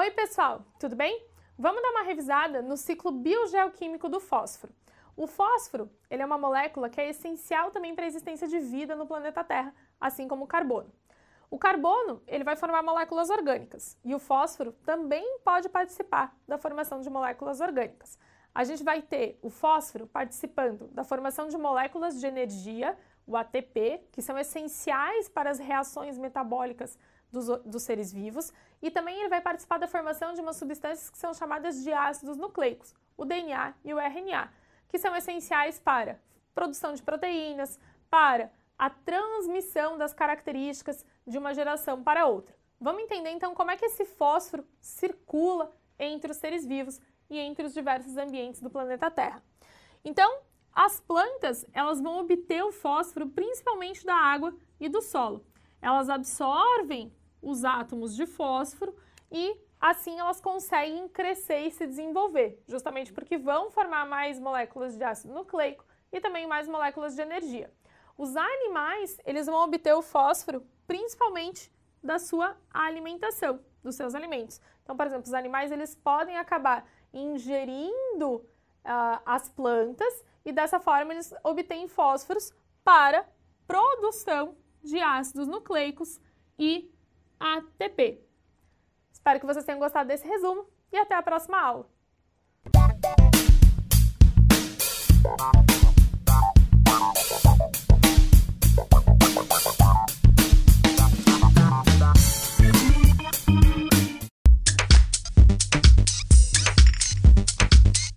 Oi, pessoal, tudo bem? Vamos dar uma revisada no ciclo biogeoquímico do fósforo. O fósforo ele é uma molécula que é essencial também para a existência de vida no planeta Terra, assim como o carbono. O carbono ele vai formar moléculas orgânicas e o fósforo também pode participar da formação de moléculas orgânicas. A gente vai ter o fósforo participando da formação de moléculas de energia, o ATP, que são essenciais para as reações metabólicas dos, dos, seres vivos, e também ele vai participar da formação de umas substâncias que são chamadas de ácidos nucleicos, o DNA e o RNA, que são essenciais para produção de proteínas, para a transmissão das características de uma geração para outra. Vamos entender então como é que esse fósforo circula entre os seres vivos e entre os diversos ambientes do planeta Terra. Então, as plantas, elas vão obter o fósforo principalmente da água e do solo. Elas absorvem os átomos de fósforo e assim elas conseguem crescer e se desenvolver, justamente porque vão formar mais moléculas de ácido nucleico e também mais moléculas de energia. Os animais, eles vão obter o fósforo principalmente da sua alimentação, dos seus alimentos. Então, por exemplo, os animais eles podem acabar ingerindo uh, as plantas e dessa forma eles obtêm fósforos para produção de ácidos nucleicos e ATP. Espero que vocês tenham gostado desse resumo e até a próxima aula!